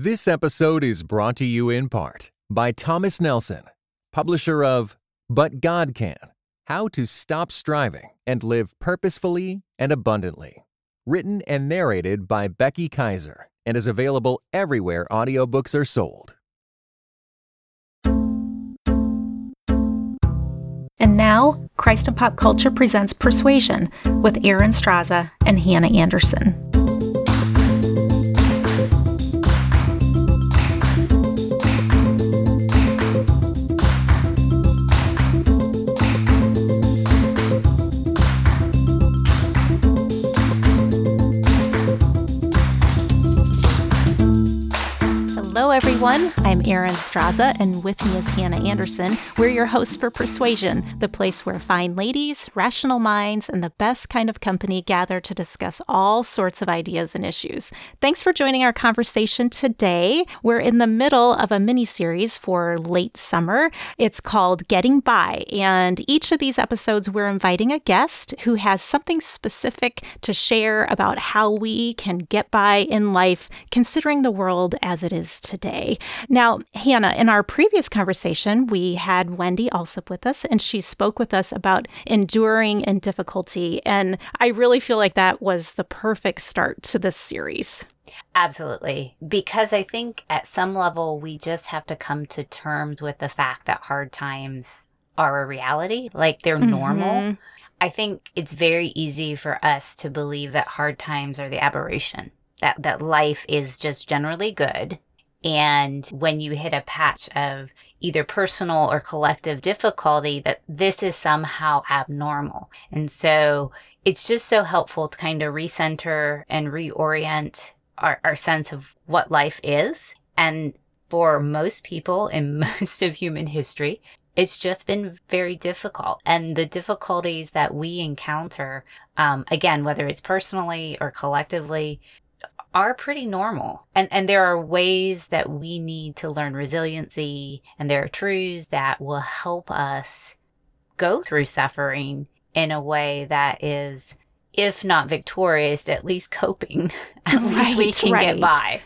This episode is brought to you in part by Thomas Nelson, publisher of But God Can How to Stop Striving and Live Purposefully and Abundantly. Written and narrated by Becky Kiser and is available everywhere audiobooks are sold. And now, Christ and Pop Culture presents Persuasion with Erin Straza and Hannah Anderson. Everyone. I'm Erin Straza, and with me is Hannah Anderson. We're your hosts for Persuasion, the place where fine ladies, rational minds, and the best kind of company gather to discuss all sorts of ideas and issues. Thanks for joining our conversation today. We're in the middle of a mini series for late summer. It's called Getting By, and each of these episodes, we're inviting a guest who has something specific to share about how we can get by in life, considering the world as it is today. Now, Hannah, in our previous conversation, we had Wendy Alsup with us, and she spoke with us about enduring in difficulty. And I really feel like that was the perfect start to this series. Absolutely. Because I think at some level, we just have to come to terms with the fact that hard times are a reality, like they're Mm-hmm. normal. I think it's very easy for us to believe that hard times are the aberration, that, that life is just generally good. And when you hit a patch of either personal or collective difficulty, that this is somehow abnormal. And so it's just so helpful to kind of recenter and reorient our, our sense of what life is. And for most people in most of human history, it's just been very difficult. And the difficulties that we encounter, um, again, whether it's personally or collectively, are pretty normal. And and there are ways that we need to learn resiliency and there are truths that will help us go through suffering in a way that is if not victorious, at least coping. At least we can right. get by.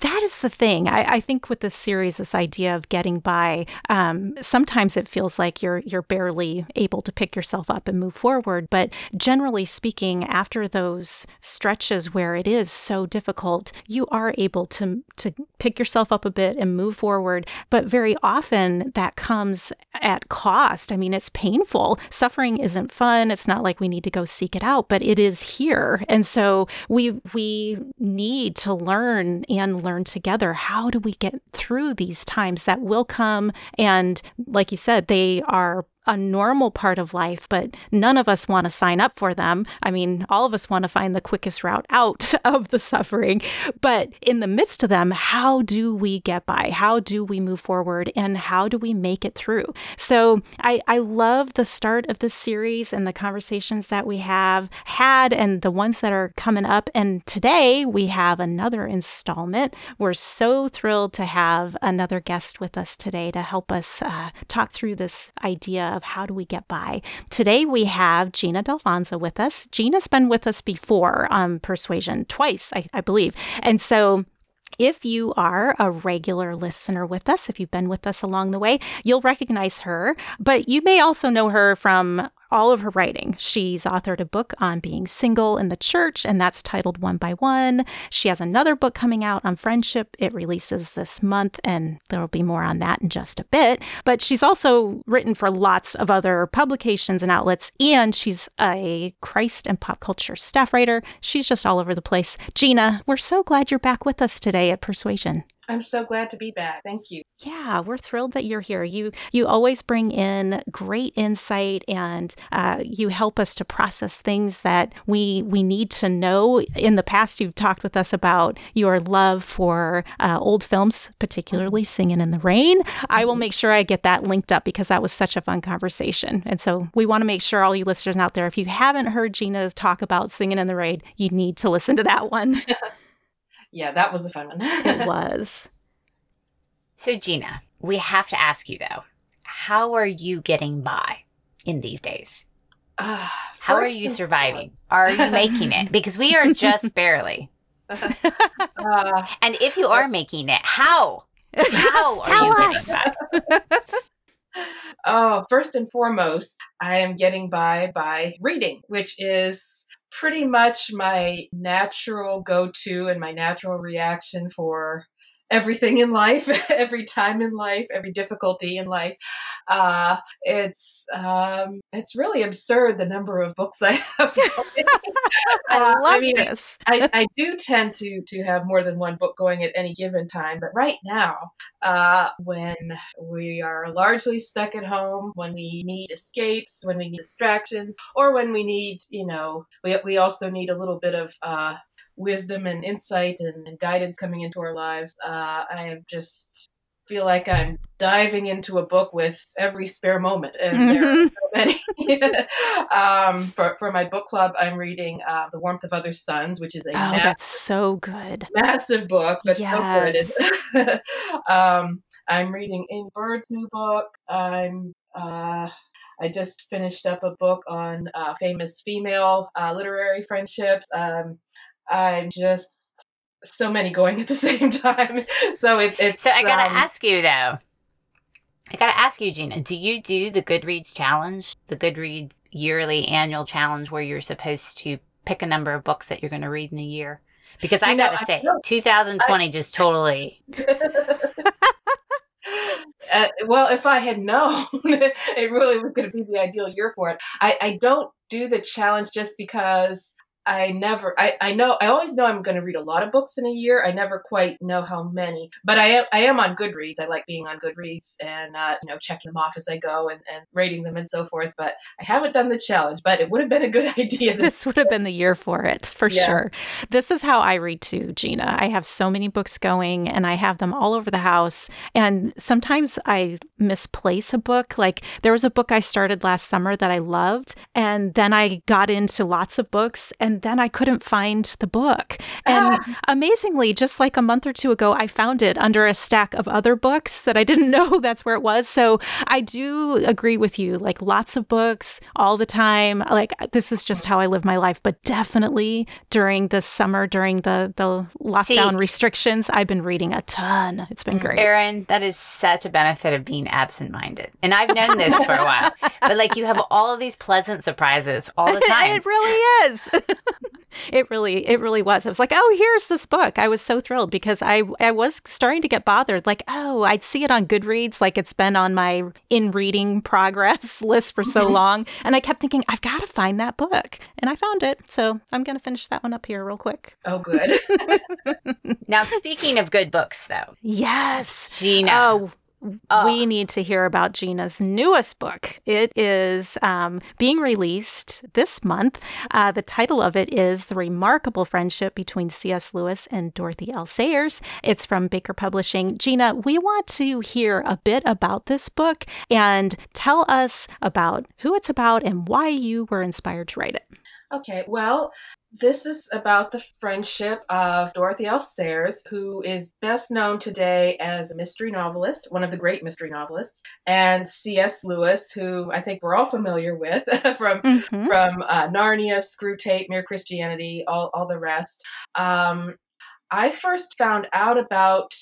That is the thing. I, I think with this series, this idea of getting by, um, sometimes it feels like you're you're barely able to pick yourself up and move forward. But generally speaking, after those stretches where it is so difficult, you are able to to pick yourself up a bit and move forward. But very often that comes at cost. I mean, it's painful. Suffering isn't fun. It's not like we need to go seek it out, but it is here. And so we we need to learn and learn together. How do we get through these times that will come? And like you said, they are a normal part of life, but none of us want to sign up for them. I mean, all of us want to find the quickest route out of the suffering. But in the midst of them, how do we get by? How do we move forward? And how do we make it through? So I, I love the start of this series and the conversations that we have had and the ones that are coming up. And today we have another installment. We're so thrilled to have another guest with us today to help us uh, talk through this idea of how do we get by. Today we have Gina Dalfonzo with us. Gina's been with us before on Persuasion twice, I, I believe. And so if you are a regular listener with us, if you've been with us along the way, you'll recognize her, but you may also know her from all of her writing. She's authored a book on being single in the church, and that's titled One by One. She has another book coming out on friendship. It releases this month, and there will be more on that in just a bit. But she's also written for lots of other publications and outlets, and she's a Christ and pop culture staff writer. She's just all over the place. Gina, we're so glad you're back with us today at Persuasion. I'm so glad to be back. Thank you. Yeah, we're thrilled that you're here. You you always bring in great insight, and uh, you help us to process things that we we need to know. In the past, you've talked with us about your love for uh, old films, particularly "Singing in the Rain." I will make sure I get that linked up because that was such a fun conversation. And so we want to make sure all you listeners out there, if you haven't heard Gina talk about "Singing in the Rain," you need to listen to that one. Yeah, that was a fun one. it was. So, Gina, we have to ask you though, how are you getting by in these days? Uh, How are you surviving? Are you making it? Because we are just barely. uh, and if you are making it, how? How yes, tell us. oh, first and foremost, I am getting by by reading, which is pretty much my natural go to and my natural reaction for everything in life, every time in life, every difficulty in life. Uh, it's um, it's really absurd the number of books I have. I uh, love I mean, this. I, I do tend to to have more than one book going at any given time, but right now, uh, when we are largely stuck at home, when we need escapes, when we need distractions, or when we need, you know, we we also need a little bit of uh, wisdom and insight and, and guidance coming into our lives. Uh, I have just feel like I'm diving into a book with every spare moment, and mm-hmm. there are mm-hmm. so many. um, for for my book club, I'm reading uh, "The Warmth of Other Suns," which is a oh, massive, that's so good, massive book, but yes. so good. um, I'm reading Aimee Byrd's new book. I'm uh, I just finished up a book on uh, famous female uh, literary friendships. Um, I'm just so many going at the same time. So it, it's. So I gotta um, ask you though. I gotta ask you, Gina. Do you do the Goodreads challenge, the Goodreads yearly annual challenge, where you're supposed to pick a number of books that you're going to read in a year? Because I gotta say, I 2020 I, just totally. Uh, well, if I had known, it really was going to be the ideal year for it. I, I don't do the challenge just because I never, I, I know, I always know I'm going to read a lot of books in a year. I never quite know how many, but I am, I am on Goodreads. I like being on Goodreads and, uh, you know, checking them off as I go and, and rating them and so forth. But I haven't done the challenge, but it would have been a good idea. This would have been the year for it, for yeah. sure. This is how I read too, Gina. I have so many books going and I have them all over the house. And sometimes I misplace a book. Like there was a book I started last summer that I loved. And then I got into lots of books and and then I couldn't find the book. And ah. amazingly, just like a month or two ago, I found it under a stack of other books that I didn't know that's where it was. So I do agree with you. Like lots of books all the time. Like this is just how I live my life. But definitely during the summer, during the the lockdown See, restrictions, I've been reading a ton. It's been great. Erin, that is such a benefit of being absent-minded. And I've known this for a while. But like you have all of these pleasant surprises all the time. it really is. It really it really was. I was like, "Oh, here's this book." I was so thrilled because I I was starting to get bothered like, "Oh, I'd see it on Goodreads like it's been on my in reading progress list for so mm-hmm. long." And I kept thinking, "I've got to find that book." And I found it. So, I'm going to finish that one up here real quick. Oh, good. now, speaking of good books though. Yes. Gina. Oh, oh. we need to hear about Gina's newest book. It is um, being released this month. Uh, the title of it is The Remarkable Friendship Between C.S. Lewis and Dorothy L. Sayers. It's from Baker Publishing. Gina, we want to hear a bit about this book and tell us about who it's about and why you were inspired to write it. Okay, well, this is about the friendship of Dorothy L. Sayers, who is best known today as a mystery novelist, one of the great mystery novelists, and C.S. Lewis, who I think we're all familiar with from mm-hmm. from uh, Narnia, Screwtape, Mere Christianity, all all the rest. Um, I first found out about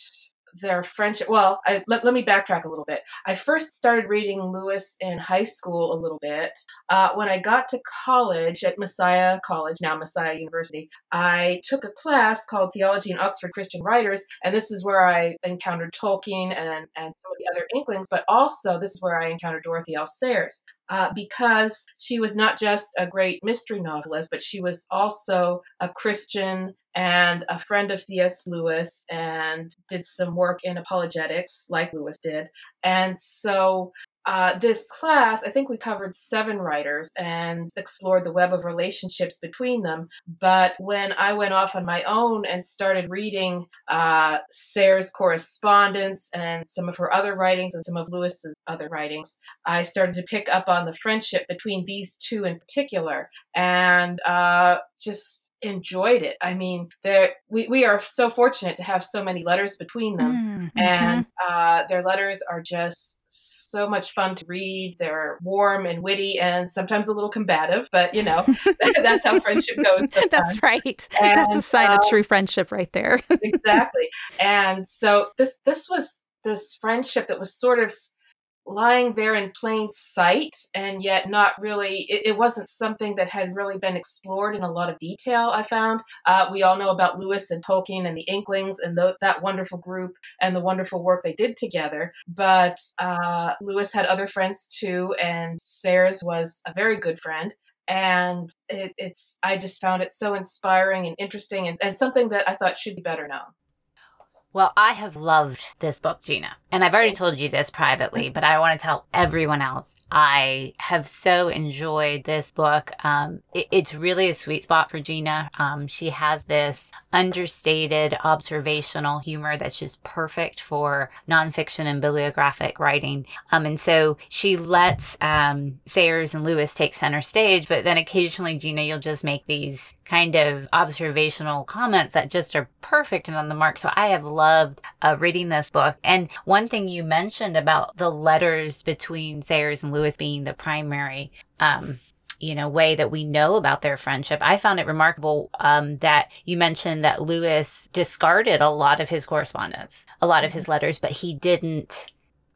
their friendship. Well, I, let, let me backtrack a little bit. I first started reading Lewis in high school a little bit. Uh, when I got to college at Messiah College, now Messiah University, I took a class called Theology in Oxford Christian Writers, and this is where I encountered Tolkien and, and some of the other Inklings, but also this is where I encountered Dorothy L. Sayers uh, because she was not just a great mystery novelist, but she was also a Christian and a friend of C.S. Lewis and did some work in apologetics like Lewis did. And so uh, this class, I think we covered seven writers and explored the web of relationships between them. But when I went off on my own and started reading uh, correspondence and some of her other writings and some of Lewis's other writings, I started to pick up on the friendship between these two in particular. And uh, just enjoyed it. I mean, there we, we are so fortunate to have so many letters between them, Mm-hmm. and uh, their letters are just so much fun to read. They're warm and witty, and sometimes a little combative, but you know that's how friendship goes. That's right. That's a And, sign of uh, true friendship right there. exactly. And so this this was this friendship that was sort of lying there in plain sight and yet not really it, it wasn't something that had really been explored in a lot of detail i found. Uh, we all know about lewis and tolkien and the inklings and tho- that wonderful group and the wonderful work they did together. But uh, lewis had other friends too and sayers was a very good friend. And it, it's i just found it so inspiring and interesting and, and something that i thought should be better known Well, I have loved this book, Gina. And I've already told you this privately, but I want to tell everyone else. I have so enjoyed this book. Um, it- it's really a sweet spot for Gina. Um, she has this understated observational humor that's just perfect for nonfiction and bibliographic writing. Um, and so she lets um, Sayers and Lewis take center stage, but then occasionally, Gina, you'll just make these kind of observational comments that just are perfect and on the mark. So I have loved uh, reading this book. And one thing you mentioned about the letters between Sayers and Lewis being the primary, um, you know, way that we know about their friendship. I found it remarkable um, that you mentioned that Lewis discarded a lot of his correspondence, a lot of his letters, but he didn't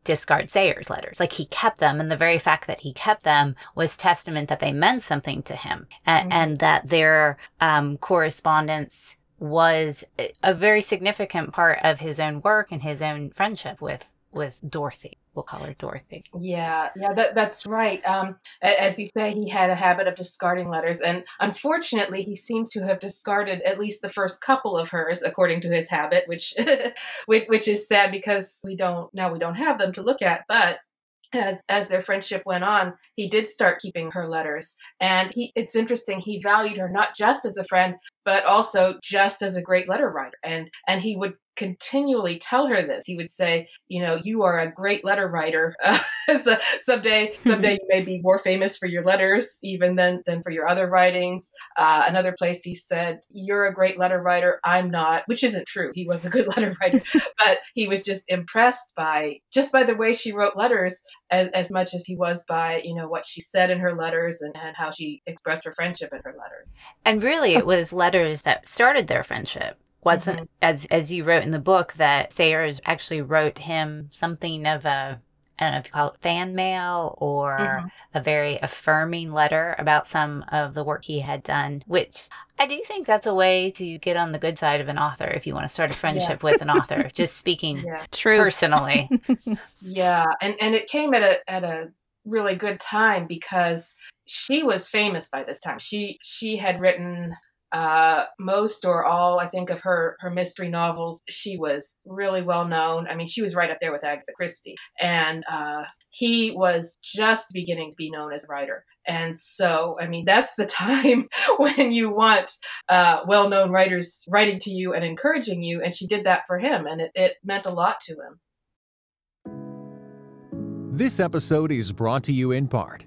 discard Sayers' letters. Like he kept them, and the very fact that he kept them was testament that they meant something to him, and, Mhm. and that their um, correspondence was a- a very significant part of his own work and his own friendship with with Dorothy. We'll call her Dorothy. Yeah, yeah, that, that's right. Um, as you say, he had a habit of discarding letters, and unfortunately, he seems to have discarded at least the first couple of hers, according to his habit, which, which, which is sad because we don't now we don't have them to look at. But as as their friendship went on, he did start keeping her letters, and he it's interesting. He valued her not just as a friend, but also just as a great letter writer, and and he would continually tell her this. He would say, you know, you are a great letter writer. Uh, so someday, someday you may be more famous for your letters even than than for your other writings. Uh, another place he said, "You're a great letter writer. I'm not," which isn't true. He was a good letter writer, but he was just impressed by just by the way she wrote letters as, as much as he was by you know what she said in her letters and, and how she expressed her friendship in her letters. And really, it was letters that started their friendship. Wasn't as as you wrote in the book that Sayers actually wrote him something of a I don't know if you call it fan mail or Mhm. a very affirming letter about some of the work he had done, which I do think that's a way to get on the good side of an author if you want to start a friendship with an author. Just speaking Yeah. True. personally. Yeah, and and it came at a at a really good time because she was famous by this time. She she had written uh most or all I think of her her mystery novels. She was really well known. I mean, she was right up there with Agatha Christie. And uh he was just beginning to be known as a writer. And so, I mean, that's the time when you want uh, well known writers writing to you and encouraging you. And she did that for him, and it, it meant a lot to him. This episode is brought to you in part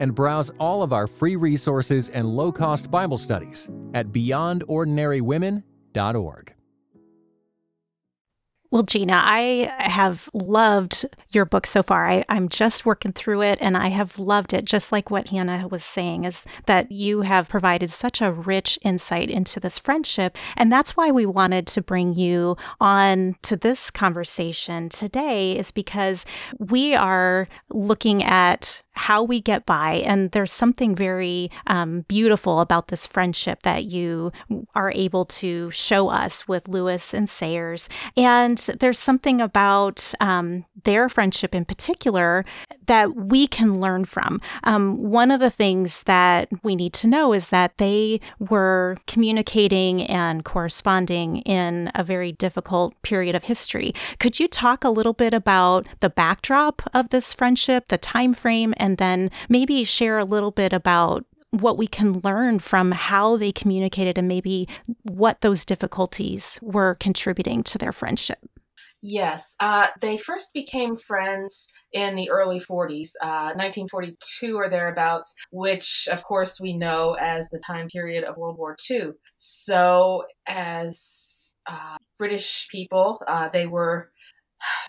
and browse all of our free resources and low cost Bible studies at beyondordinarywomen.org. Well, Gina, I have loved your book so far. I, I'm just working through it and I have loved it, just like what Hannah was saying, is that you have provided such a rich insight into this friendship. And that's why we wanted to bring you on to this conversation today, is because we are looking at how we get by. And there's something very um, beautiful about this friendship that you are able to show us with Lewis and Sayers. And there's something about um, their friendship in particular that we can learn from. Um, one of the things that we need to know is that they were communicating and corresponding in a very difficult period of history. Could you talk a little bit about the backdrop of this friendship, the time frame, and then maybe share a little bit about what we can learn from how they communicated and maybe what those difficulties were contributing to their friendship. Yes, uh, they first became friends in the early 40s, uh, 1942 or thereabouts, which of course we know as the time period of World War II. So, as uh, British people, uh, they were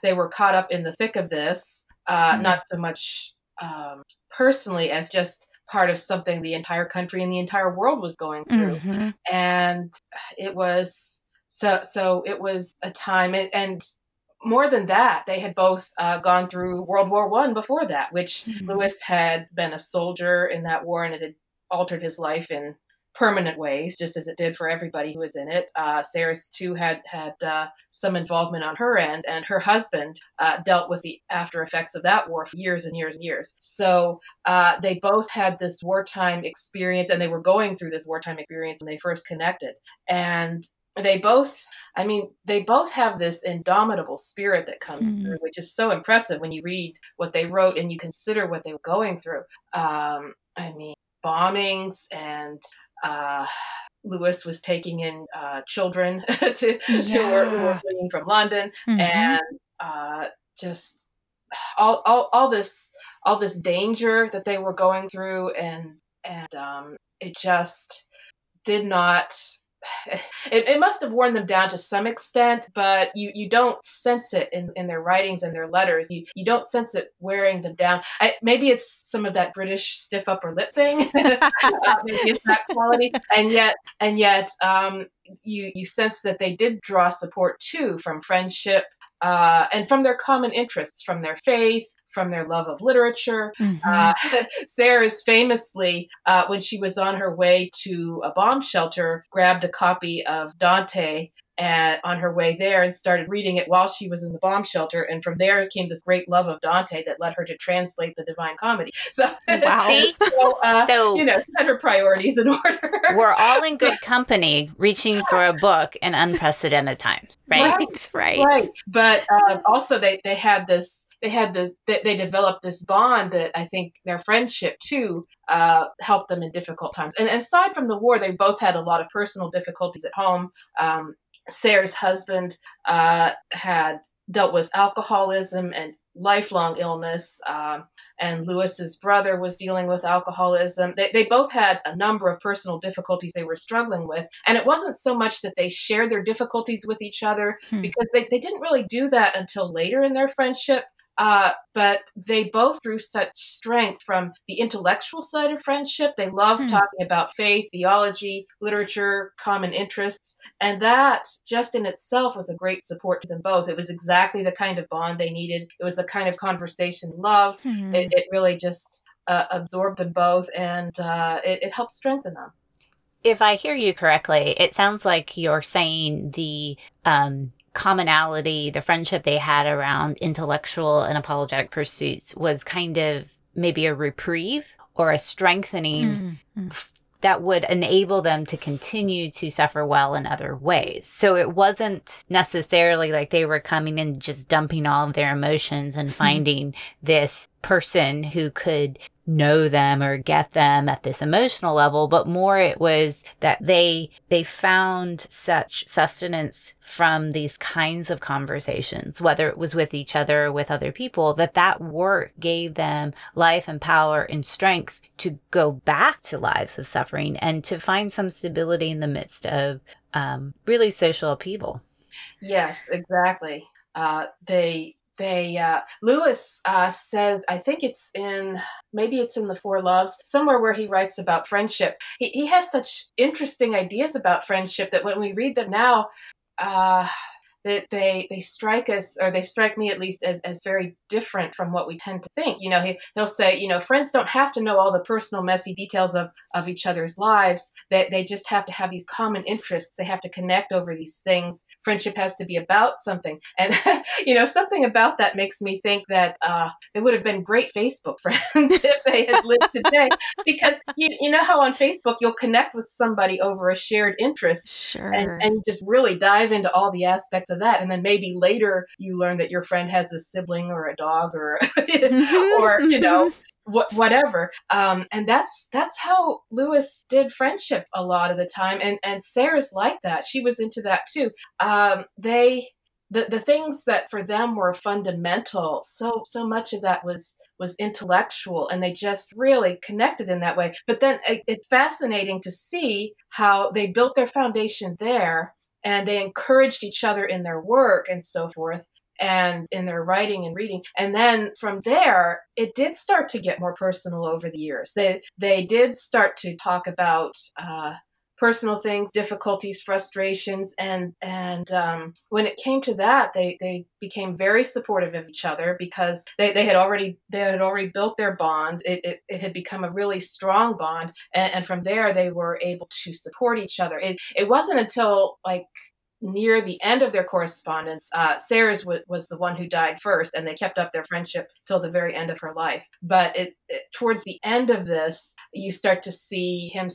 they were caught up in the thick of this, mm-hmm. not so much um, personally as just part of something the entire country and the entire world was going through mm-hmm. and it was so so it was a time and, and more than that they had both uh, gone through world war one before that which mm-hmm. lewis had been a soldier in that war and it had altered his life in permanent ways, just as it did for everybody who was in it. Uh, Sayers too had had uh, some involvement on her end, and her husband uh, dealt with the after effects of that war for years and years and years. So uh, they both had this wartime experience, and they were going through this wartime experience when they first connected, and. They both, I mean, they both have this indomitable spirit that comes mm-hmm. through, which is so impressive when you read what they wrote and you consider what they were going through. Um, I mean, bombings and uh, Lewis was taking in uh, children to, yeah. to work, who were fleeing from London, mm-hmm. and uh, just all, all all this all this danger that they were going through, and and um, it just did not it, it must have worn them down to some extent, but you, you don't sense it in, in their writings and their letters. You, you don't sense it wearing them down. I, maybe it's some of that British stiff upper lip thing. uh, maybe it's that quality. And yet, and yet, um, you you sense that they did draw support too from friendship uh, and from their common interests, from their faith, from their love of literature. Mm-hmm. Uh, famously, uh, when she was on her way to a bomb shelter, grabbed a copy of Dante at, on her way there and started reading it while she was in the bomb shelter. And from there came this great love of Dante that led her to translate the Divine Comedy. So, wow. See? so, uh, so you know, set her priorities in order. we're all in good company reaching for a book in unprecedented times, right? Right. Right. right. But uh, also, they, they had this they had this they, they developed this bond that I think their friendship too uh, helped them in difficult times. And aside from the war, they both had a lot of personal difficulties at home. Um, Sayers' husband uh, had dealt with alcoholism and lifelong illness, um, and Lewis's brother was dealing with alcoholism. They, they both had a number of personal difficulties they were struggling with, and it wasn't so much that they shared their difficulties with each other hmm. because they, they didn't really do that until later in their friendship. Uh, but they both drew such strength from the intellectual side of friendship. They loved hmm. talking about faith, theology, literature, common interests. And that just in itself was a great support to them both. It was exactly the kind of bond they needed. It was the kind of conversation love. Hmm. It, it, really just uh, absorbed them both and uh, it, it helped strengthen them. If I hear you correctly, it sounds like you're saying the um, commonality, the friendship they had around intellectual and apologetic pursuits was kind of maybe a reprieve or a strengthening mm-hmm. that would enable them to continue to suffer well in other ways. So it wasn't necessarily like they were coming and just dumping all of their emotions and mm-hmm. finding this person who could know them or get them at this emotional level, but more it was that they, they found such sustenance from these kinds of conversations, whether it was with each other or with other people, that that work gave them life and power and strength to go back to lives of suffering and to find some stability in the midst of um, really social upheaval. Yes, exactly. Uh, they they uh, Lewis uh, says I think it's in maybe it's in the Four Loves somewhere where he writes about friendship. He he has such interesting ideas about friendship that when we read them now. Uh, that they they strike us or they strike me at least as as very different from what we tend to think. You know he, he'll say you know friends don't have to know all the personal messy details of of each other's lives. That they, they just have to have these common interests. They have to connect over these things. Friendship has to be about something. And you know something about that makes me think that uh, they would have been great facebook friends if they had lived today. Because you, you know how on facebook you'll connect with somebody over a shared interest sure. and, and just really dive into all the aspects of that. And then maybe later you learn that your friend has a sibling or a dog or or you know what whatever. Um, and that's that's how lewis did friendship a lot of the time. And and Sayers like that. She was into that too. Um, they the, the things that for them were fundamental so so much of that was was intellectual and they just really connected in that way. But then it, it's fascinating to see how they built their foundation there and they encouraged each other in their work and so forth and in their writing and reading. And then from there it did start to get more personal over the years. They they did start to talk about uh, personal things difficulties frustrations and and um, when it came to that they they became very supportive of each other because they, they had already they had already built their bond it, it, it had become a really strong bond and, and, from there they were able to support each other it, it wasn't until like near the end of their correspondence, uh, Sayers w- was the one who died first, and they kept up their friendship till the very end of her life. But it, it, towards the end of this, you start to see him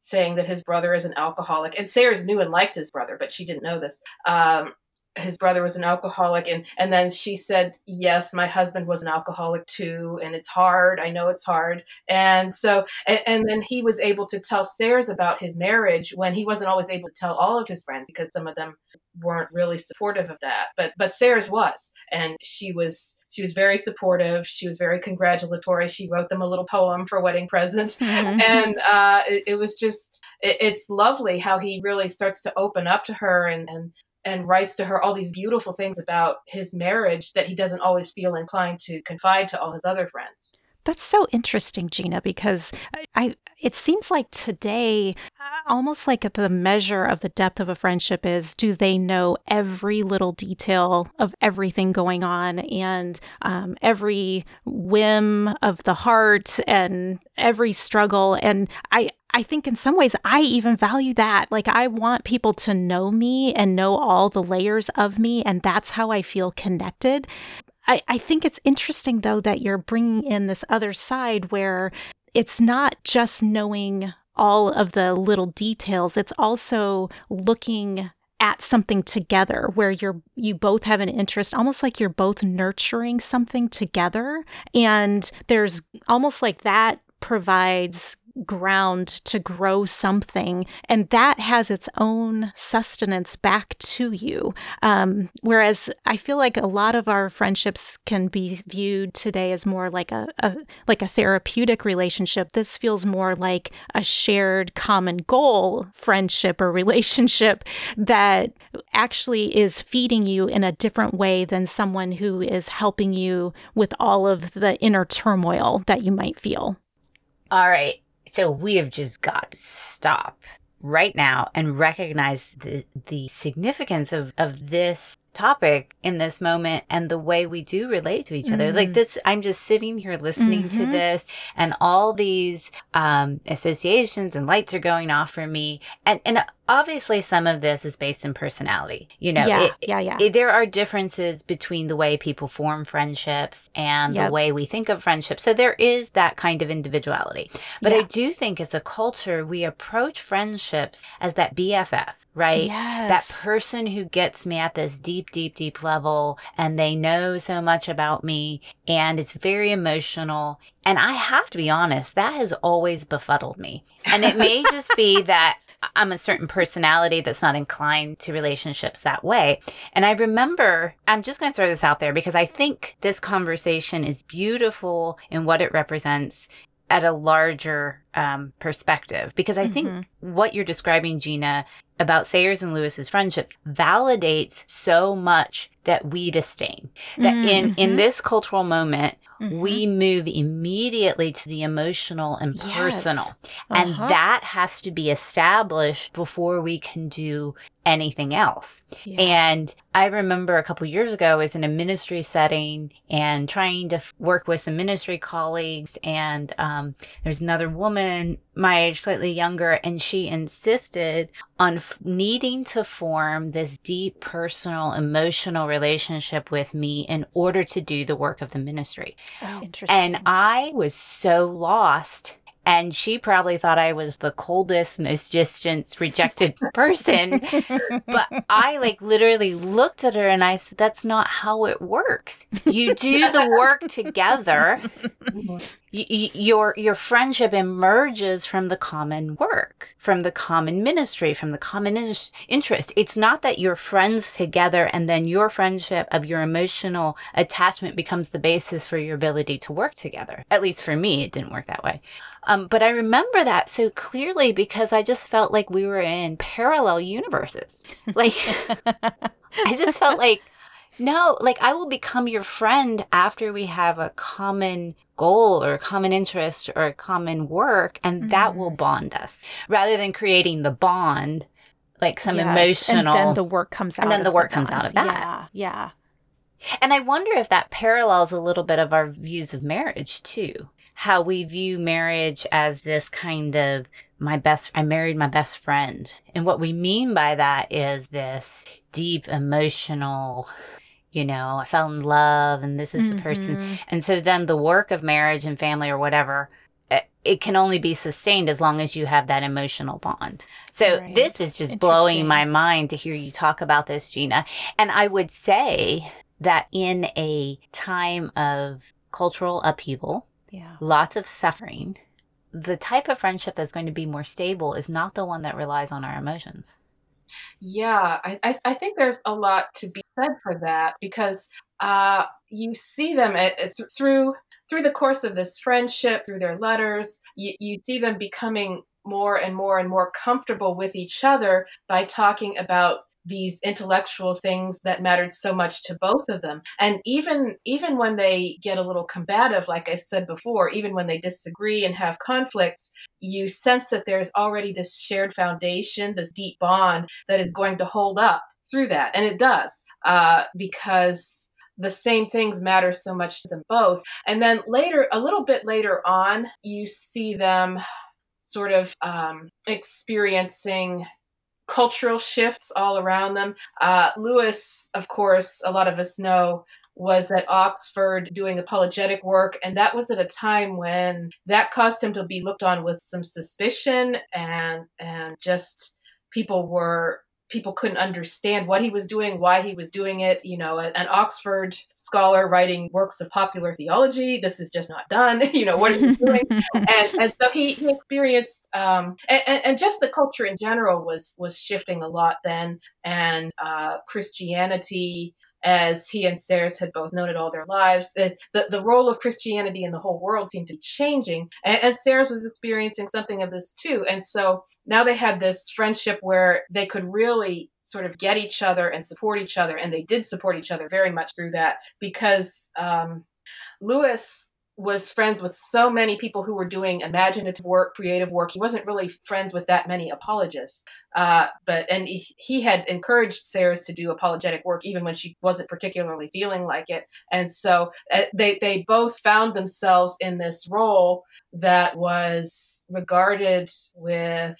saying that his brother is an alcoholic, and Sayers knew and liked his brother, but she didn't know this. Um, his brother was an alcoholic and and then she said yes my husband was an alcoholic too and it's hard i know it's hard and so and, and, then he was able to tell Sayers about his marriage when he wasn't always able to tell all of his friends because some of them weren't really supportive of that but but Sayers was and she was she was very supportive she was very congratulatory she wrote them a little poem for wedding present mm-hmm. and uh, it, it, was just it, it's lovely how he really starts to open up to her and, and and writes to her all these beautiful things about his marriage that he doesn't always feel inclined to confide to all his other friends. That's so interesting, Gina, because I it seems like today uh, almost like the measure of the depth of a friendship is do they know every little detail of everything going on and um, every whim of the heart and every struggle and I I think in some ways I even value that. Like, I want people to know me and know all the layers of me, and that's how I feel connected. I, I think it's interesting, though, that you're bringing in this other side where it's not just knowing all of the little details, it's also looking at something together where you're you both have an interest almost like you're both nurturing something together. And there's almost like that provides ground to grow something, and that has its own sustenance back to you. Um, whereas I feel like a lot of our friendships can be viewed today as more like a, a like a therapeutic relationship. This feels more like a shared common goal friendship or relationship that actually is feeding you in a different way than someone who is helping you with all of the inner turmoil that you might feel. All right. So we have just got to stop right now and recognize the, the significance of, of this topic in this moment and the way we do relate to each mm-hmm. other. Like mm-hmm. this, I'm just sitting here listening mm-hmm. to this and all these um, associations and lights are going off for me. And, and obviously some of this is based in personality. You know, yeah, it, yeah, yeah. It, there are differences between the way people form friendships and yep. the way we think of friendships. So there is that kind of individuality. But yeah. I do think as a culture, we approach friendships as that BFF, right? Yes. That person who gets me at this deep, deep, deep level and they know so much about me and it's very emotional. And I have to be honest, that has always befuddled me. And it may just be that I'm a certain personality that's not inclined to relationships that way. And I remember, I'm just going to throw this out there because I think this conversation is beautiful in what it represents at a larger um, perspective because I think mm-hmm. what you're describing, Gina, about Sayers and Lewis's friendship validates so much that we disdain. That mm-hmm. in in mm-hmm. this cultural moment, mm-hmm. we move immediately to the emotional and personal. Yes. Uh-huh. And that has to be established before we can do anything else. Yeah. And I remember a couple years ago, I was in a ministry setting and trying to f- work with some ministry colleagues. And um, there's another woman my age, slightly younger, and she insisted on f- needing to form this deep personal, emotional relationship with me in order to do the work of the ministry. Oh, interesting. And I was so lost and she probably thought I was the coldest, most distant, rejected person. but I like literally looked at her and I said, That's not how it works. You do the work together. Y- your your friendship emerges from the common work, from the common ministry, from the common in- interest. It's not that you're friends together and then your friendship of your emotional attachment becomes the basis for your ability to work together. At least for me, it didn't work that way. Um, but I remember that so clearly because I just felt like we were in parallel universes. Like, I just felt like, no, like I will become your friend after we have a common goal or a common interest or a common work, and mm-hmm. that will bond us rather than creating the bond like some yes, emotional. And then the work comes out. And then the work the comes out of that. Yeah. Yeah. And I wonder if that parallels a little bit of our views of marriage too how we view marriage as this kind of my best I married my best friend. And what we mean by that is this deep emotional you know, I fell in love and this is mm-hmm. the person. Mm-hmm. And so then the work of marriage and family or whatever it, it can only be sustained as long as you have that emotional bond. So right. this is just blowing my mind to hear you talk about this, Gina. And I would say that in a time of cultural upheaval, yeah. lots of suffering, the type of friendship that's going to be more stable is not the one that relies on our emotions. Yeah, I, I think there's a lot to be said for that because uh, you see them at, th- through through the course of this friendship, through their letters, you, you see them becoming more and more and more comfortable with each other by talking about these intellectual things that mattered so much to both of them. And even even when they get a little combative like i said before even when they disagree and have conflicts you sense that there's already this shared foundation this deep bond that is going to hold up through that. And it does uh, because the same things matter so much to them both. And then later a little bit later on you see them sort of um, experiencing cultural shifts all around them. Uh, Lewis, of course, a lot of us know, was at Oxford doing apologetic work, and that was at a time when that caused him to be looked on with some suspicion and and just people were people couldn't understand what he was doing, why he was doing it. You know, an Oxford scholar writing works of popular theology. This is just not done. you know, what are you doing? and, and so he, he experienced, um, and, and, just the culture in general was was shifting a lot then, and uh, Christianity as he and Sayers had both known it all their lives. The, the, the role of Christianity in the whole world seemed to be changing. And, and was experiencing something of this too. And so now they had this friendship where they could really sort of get each other and support each other. And they did support each other very much through that because um, Lewis was friends with so many people who were doing imaginative work, creative work. He wasn't really friends with that many apologists. Uh, but and he, he, had encouraged Sayers to do apologetic work even when she wasn't particularly feeling like it. And so uh, they they both found themselves in this role that was regarded with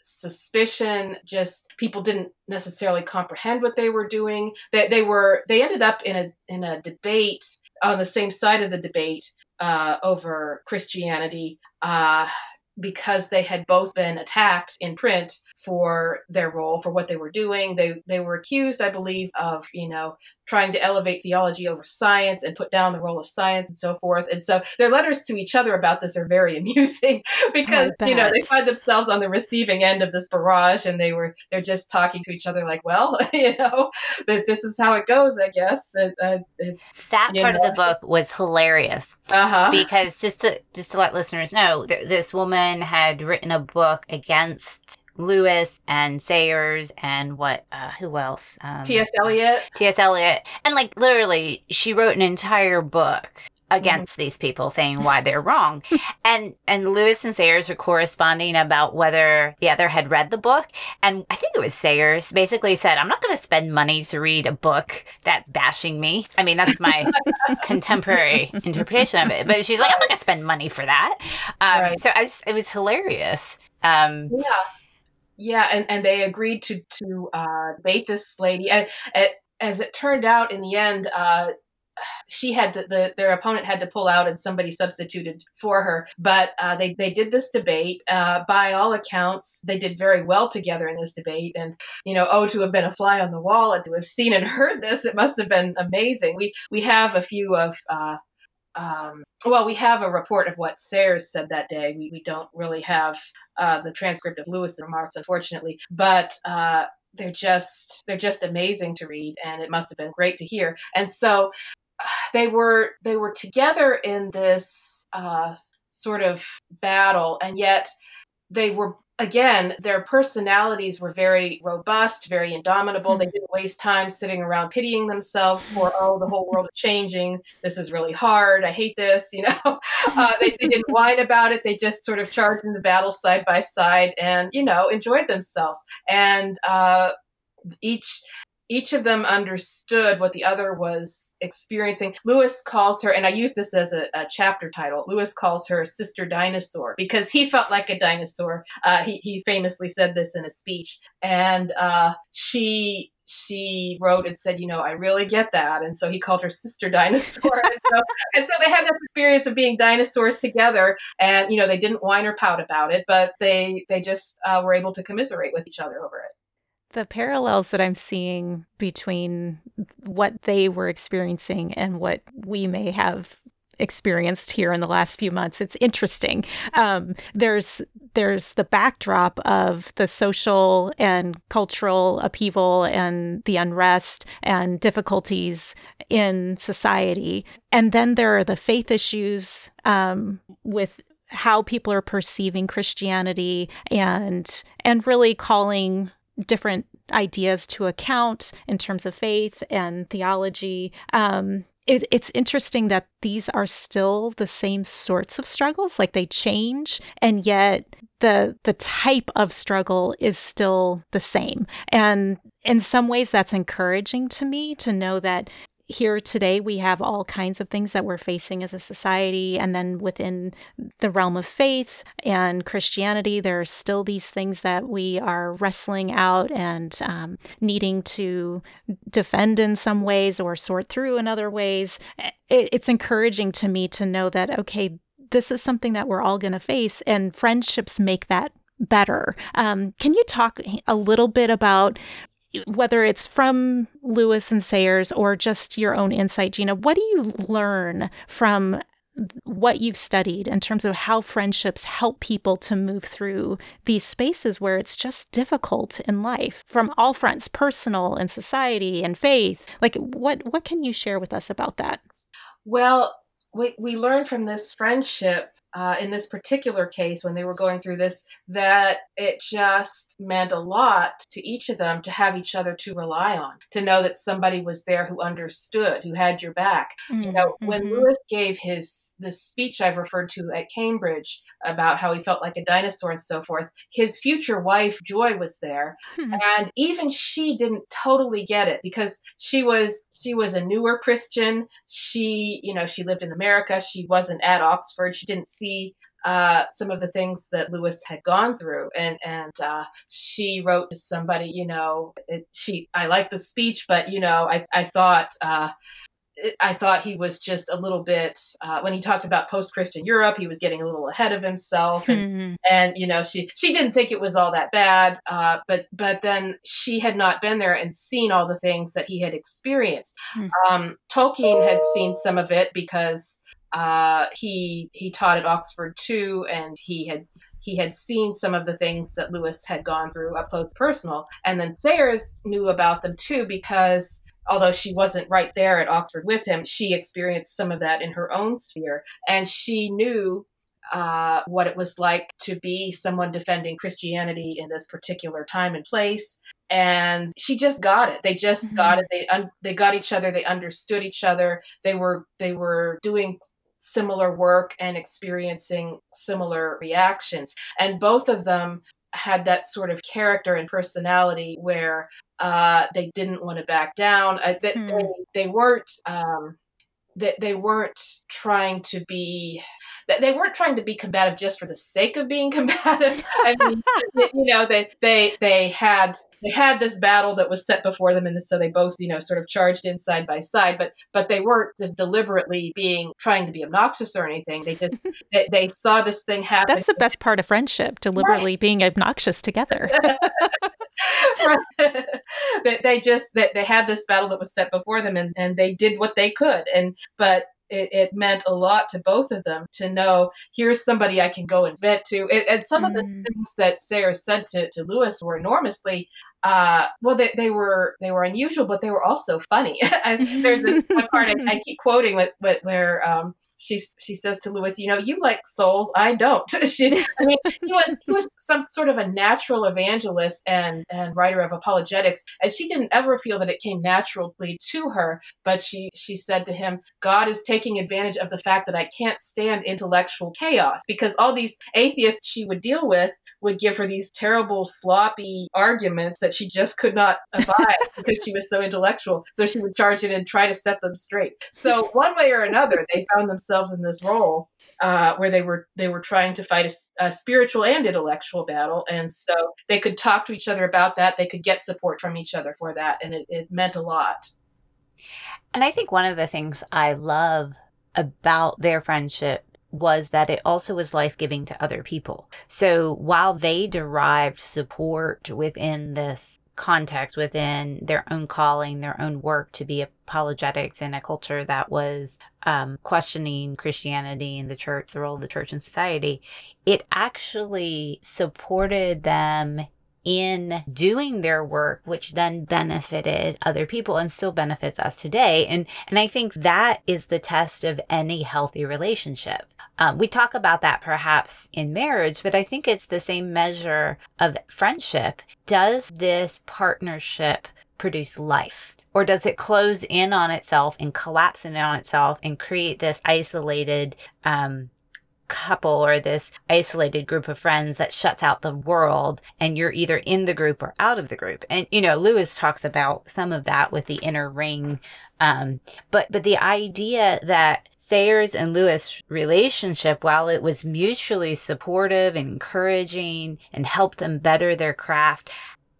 suspicion just people didn't necessarily comprehend what they were doing they, they were they ended up in a in a debate on the same side of the debate uh, over Christianity uh, because they had both been attacked in print for their role for what they were doing. They they were accused, I believe, of you know trying to elevate theology over science and put down the role of science and so forth. And so their letters to each other about this are very amusing because you know they find themselves on the receiving end of this barrage, and they were they're just talking to each other like, well, you know, that this is how it goes, I guess. Uh, that part know. of the book was hilarious uh-huh. because just to just to let listeners know, th- this woman had written a book against Lewis and Sayers and what uh who else? Um, T.S. Eliot. T.S. Eliot. And like literally she wrote an entire book against mm-hmm. these people saying why they're wrong. and and Lewis and Sayers were corresponding about whether the other had read the book. And I think it was Sayers basically said, I'm not gonna spend money to read a book that's bashing me. I mean that's my contemporary interpretation of it. But she's like, I'm not gonna spend money for that. Um, right. so I was, it was hilarious. Um, yeah. Yeah, and, and they agreed to to uh, bait this lady. And, and as it turned out, in the end, uh, she had to, the their opponent had to pull out and somebody substituted for her but uh, they they did this debate uh, by all accounts they did very well together in this debate and you know oh to have been a fly on the wall and to have seen and heard this it must have been amazing we we have a few of uh, um, well, we have a report of what Sayers said that day. We, we don't really have uh, the transcript of Lewis' remarks, unfortunately, but uh, they're just they're just amazing to read, and it must have been great to hear. And so they were they were together in this uh, sort of battle, and yet they were again their personalities were very robust very indomitable. Mm-hmm. they didn't waste time sitting around pitying themselves for oh the whole world is changing. This is really hard. I hate this you know? Uh, they, they, didn't whine about it. They just sort of charged into battle side by side and you know enjoyed themselves. And uh, each each of them understood what the other was experiencing. Lewis calls her, and I use this as a, a chapter title. Lewis calls her Sister Dinosaur because he felt like a dinosaur. Uh, he, he famously said this in a speech, and uh, she she wrote and said, you know, I really get that. And so he called her Sister Dinosaur. and, so, and, so, they had this experience of being dinosaurs together. And, you know, they didn't whine or pout about it, but they, they just uh, were able to commiserate with each other over it the parallels that I'm seeing between what they were experiencing and what we may have experienced here in the last few months. It's interesting. Um, there's there's the backdrop of the social and cultural upheaval and the unrest and difficulties in society, and then there are the faith issues um, with how people are perceiving Christianity and and really calling different ideas to account in terms of faith and theology. Um, it, it's interesting that these are still the same sorts of struggles, like they change, and yet the the type of struggle is still the same. And in some ways, that's encouraging to me to know that here today we have all kinds of things that we're facing as a society and then within the realm of faith and christianity there are still these things that we are wrestling out and um, needing to defend in some ways or sort through in other ways it, it's encouraging to me to know that okay this is something that we're all going to face and friendships make that better. Um, can you talk a little bit about whether it's from Lewis and Sayers or just your own insight, Gina, what do you learn from what you've studied in terms of how friendships help people to move through these spaces where it's just difficult in life from all fronts personal and society and faith? Like what what can you share with us about that? Well we, we learned from this friendship uh, in this particular case, when they were going through this, that it just meant a lot to each of them to have each other to rely on, to know that somebody was there who understood, who had your back. Mm-hmm. You know, when mm-hmm. Lewis gave his this speech I've referred to at Cambridge about how he felt like a dinosaur and so forth, his future wife Joy was there, hmm. and even she didn't totally get it because she was she was a newer Christian. She, you know, she lived in America. She wasn't at Oxford. She didn't see uh, some of the things that Lewis had gone through, and and uh, she wrote to somebody, you know, it, she I like the speech, but you know, I I thought. Uh, I thought he was just a little bit uh, when he talked about post-Christian Europe, he was getting a little ahead of himself, and mm-hmm. and you know she she didn't think it was all that bad, uh, but but then she had not been there and seen all the things that he had experienced. Mm-hmm. Um, Tolkien had seen some of it because uh, he he taught at Oxford too, and he had he had seen some of the things that Lewis had gone through up close personal, and then Sayers knew about them too because although she wasn't right there at Oxford with him, she experienced some of that in her own sphere. And she knew uh, what it was like to be someone defending Christianity in this particular time and place. And she just got it. They just mm-hmm. got it. They un- they got each other. They understood each other. They were they were doing similar work and experiencing similar reactions. And both of them had that sort of character and personality where uh, they didn't want to back down. Uh, they, hmm. they, they, weren't. Um, they, they weren't trying to be that they weren't trying to be combative just for the sake of being combative. I mean, you know, they they they had they had this battle that was set before them, and so they both, you know, sort of charged in side by side. But but they weren't just deliberately being trying to be obnoxious or anything. They just they, they saw this thing happen. That's the best part of friendship: deliberately right. being obnoxious together. they, they just they, they had this battle that was set before them, and and they did what they could. And but it, it, meant a lot to both of them to know here's somebody I can go and vent to. And, and some mm. of the mm. things that Sayers said to, to Lewis were enormously uh, well, they, they were they were unusual, but they were also funny. there's this one part I, I keep quoting with, with where um, she she says to Lewis, "You know, you like souls, I don't." she, I mean, he was he was some sort of a natural evangelist and and writer of apologetics, and she didn't ever feel that it came naturally to her. But she she said to him, "God is taking advantage of the fact that I can't stand intellectual chaos because all these atheists she would deal with." Would give her these terrible, sloppy arguments that she just could not abide because she was so intellectual. So she would charge in and try to set them straight. So one way or another, they found themselves in this role uh, where they were they were trying to fight a, a spiritual and intellectual battle, and so they could talk to each other about that. They could get support from each other for that, and it, it meant a lot. And I think one of the things I love about their friendship was that it also was life giving to other people. So while they derived support within this context, within their own calling, their own work to be apologetics in a culture that was um, questioning Christianity and the church, the role of the church in society, it actually supported them in doing their work, which then benefited other people and still benefits us today. And, and I think that is the test of any healthy relationship. Um, we talk about that perhaps in marriage, but I think it's the same measure of friendship. Does this partnership produce life? Or does it close in on itself and collapse in on itself and create this isolated um, couple or this isolated group of friends that shuts out the world and you're either in the group or out of the group. And, you know, Lewis talks about some of that with the inner ring. Um, but, but the idea that Sayers and Lewis relationship, while it was mutually supportive, and encouraging, and helped them better their craft,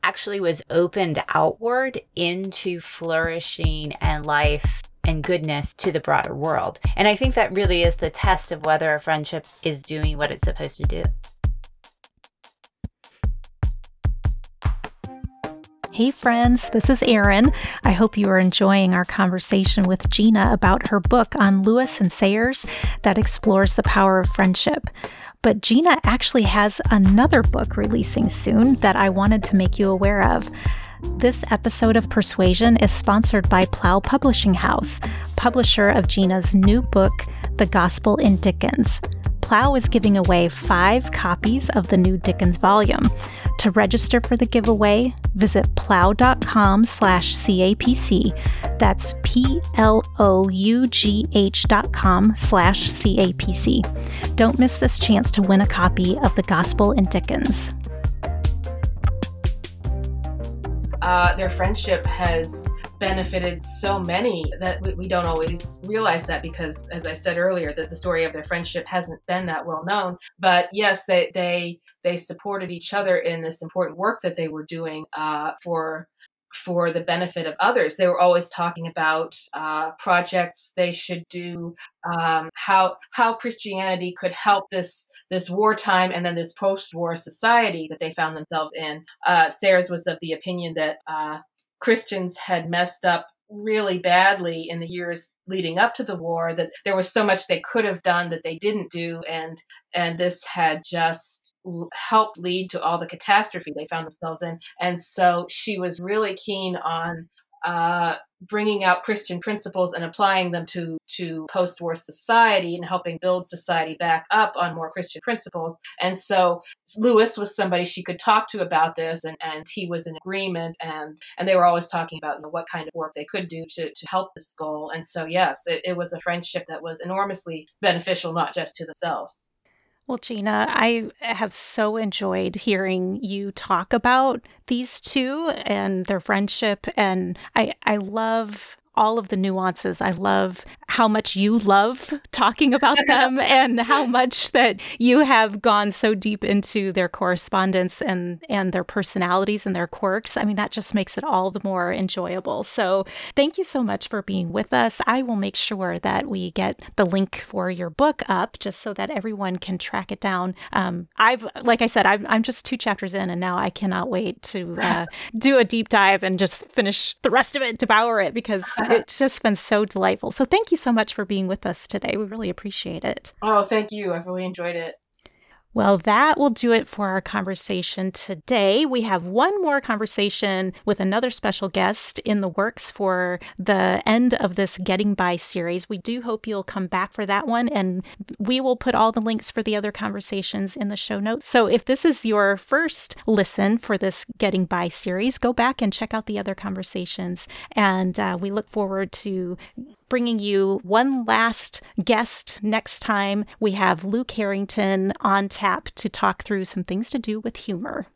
actually was opened outward into flourishing and life and goodness to the broader world. And I think that really is the test of whether a friendship is doing what it's supposed to do. Hey, friends, this is Erin. I hope you are enjoying our conversation with Gina about her book on Lewis and Sayers that explores the power of friendship. But Gina actually has another book releasing soon that I wanted to make you aware of. This episode of Persuasion is sponsored by Plough Publishing House, publisher of Gina's new book, The Gospel in Dickens. Plough is giving away five copies of the new Dickens volume. To register for the giveaway, visit plough.com slash CAPC. That's P-L-O-U-G-H dot com slash CAPC. Don't miss this chance to win a copy of The Gospel in Dickens. uh, their friendship has benefited so many that we, we, don't always realize that because as i said earlier that the story of their friendship hasn't been that well known but yes they they they supported each other in this important work that they were doing uh, for for the benefit of others. They were always talking about uh, projects they should do, um, how how Christianity could help this this wartime and then this post-war society that they found themselves in. Uh, Sayers was of the opinion that uh, Christians had messed up really badly in the years leading up to the war that there was so much they could have done that they didn't do and and this had just helped lead to all the catastrophe they found themselves in. And so she was really keen on uh, bringing out Christian principles and applying them to to post-war society and helping build society back up on more Christian principles. And so Lewis was somebody she could talk to about this, and and he was in agreement, and and they were always talking about you know, what kind of work they could do to to help this goal. And so yes, it, it was a friendship that was enormously beneficial, not just to themselves. Well, Gina, I have so enjoyed hearing you talk about these two and their friendship. And I, I love all of the nuances. I love how much you love talking about them and how much that you have gone so deep into their correspondence and and their personalities and their quirks. I mean that just makes it all the more enjoyable. So, thank you so much for being with us. I will make sure that we get the link for your book up just so that everyone can track it down. Um, I've like I said, i am just two chapters in and now I cannot wait to uh, do a deep dive and just finish the rest of it, devour it because it's just been so delightful. So, thank you so much for being with us today. We really appreciate it. Oh, thank you. I've really enjoyed it. Well, that will do it for our conversation today. We have one more conversation with another special guest in the works for the end of this Getting By series. We do hope you'll come back for that one, and we will put all the links for the other conversations in the show notes. So if this is your first listen for this Getting By series, go back and check out the other conversations. And uh, we look forward to bringing you one last guest next time. We have Luke Harrington on tap to talk through some things to do with humor.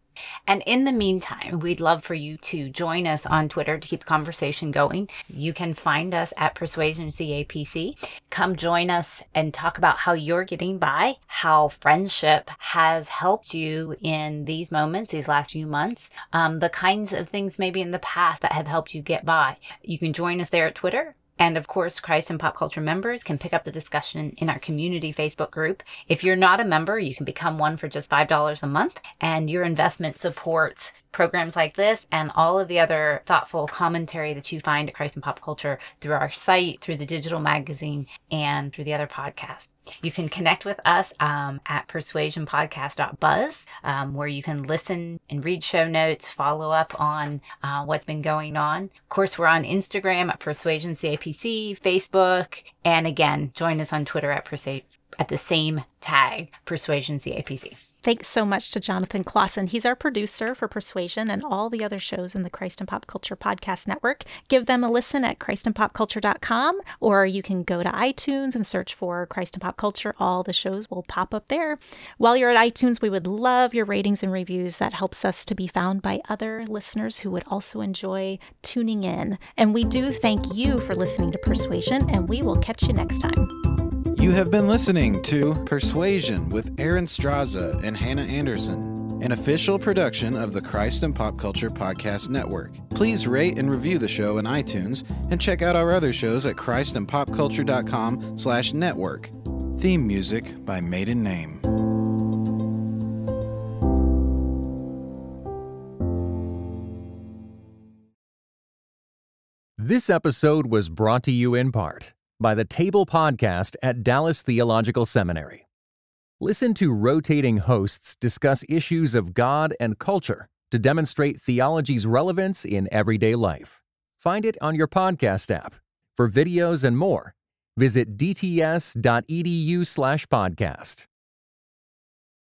And in the meantime, we'd love for you to join us on Twitter to keep the conversation going. You can find us at Persuasion CAPC. Come join us and talk about how you're getting by, how friendship has helped you in these moments, these last few months, um, the kinds of things maybe in the past that have helped you get by. You can join us there at Twitter and of course, Christ and Pop Culture members can pick up the discussion in our community Facebook group. If you're not a member, you can become one for just $5 a month, and your investment supports programs like this and all of the other thoughtful commentary that you find at Christ and Pop Culture through our site, through the digital magazine, and through the other podcasts. You can connect with us um, at persuasionpodcast.buzz, um, where you can listen and read show notes, follow up on uh, what's been going on. Of course, we're on Instagram at PersuasionCAPC, Facebook, and again, join us on Twitter at, Persu- at the same tag, PersuasionCAPC. Thanks so much to Jonathan Clausen. He's our producer for Persuasion and all the other shows in the Christ and Pop Culture Podcast Network. Give them a listen at christandpopculture.com or you can go to iTunes and search for Christ and Pop Culture. All the shows will pop up there. While you're at iTunes, we would love your ratings and reviews. That helps us to be found by other listeners who would also enjoy tuning in. And we do thank you for listening to Persuasion, and we will catch you next time. You have been listening to Persuasion with Erin Straza and Hannah Anderson, an official production of the Christ and Pop Culture Podcast Network. Please rate and review the show in iTunes and check out our other shows at christandpopculture.com slash network. Theme music by Maiden Name. This episode was brought to you in part by the Table Podcast at Dallas Theological Seminary. Listen to rotating hosts discuss issues of God and culture to demonstrate theology's relevance in everyday life. Find it on your podcast app. For videos and more, visit dts.edu/podcast.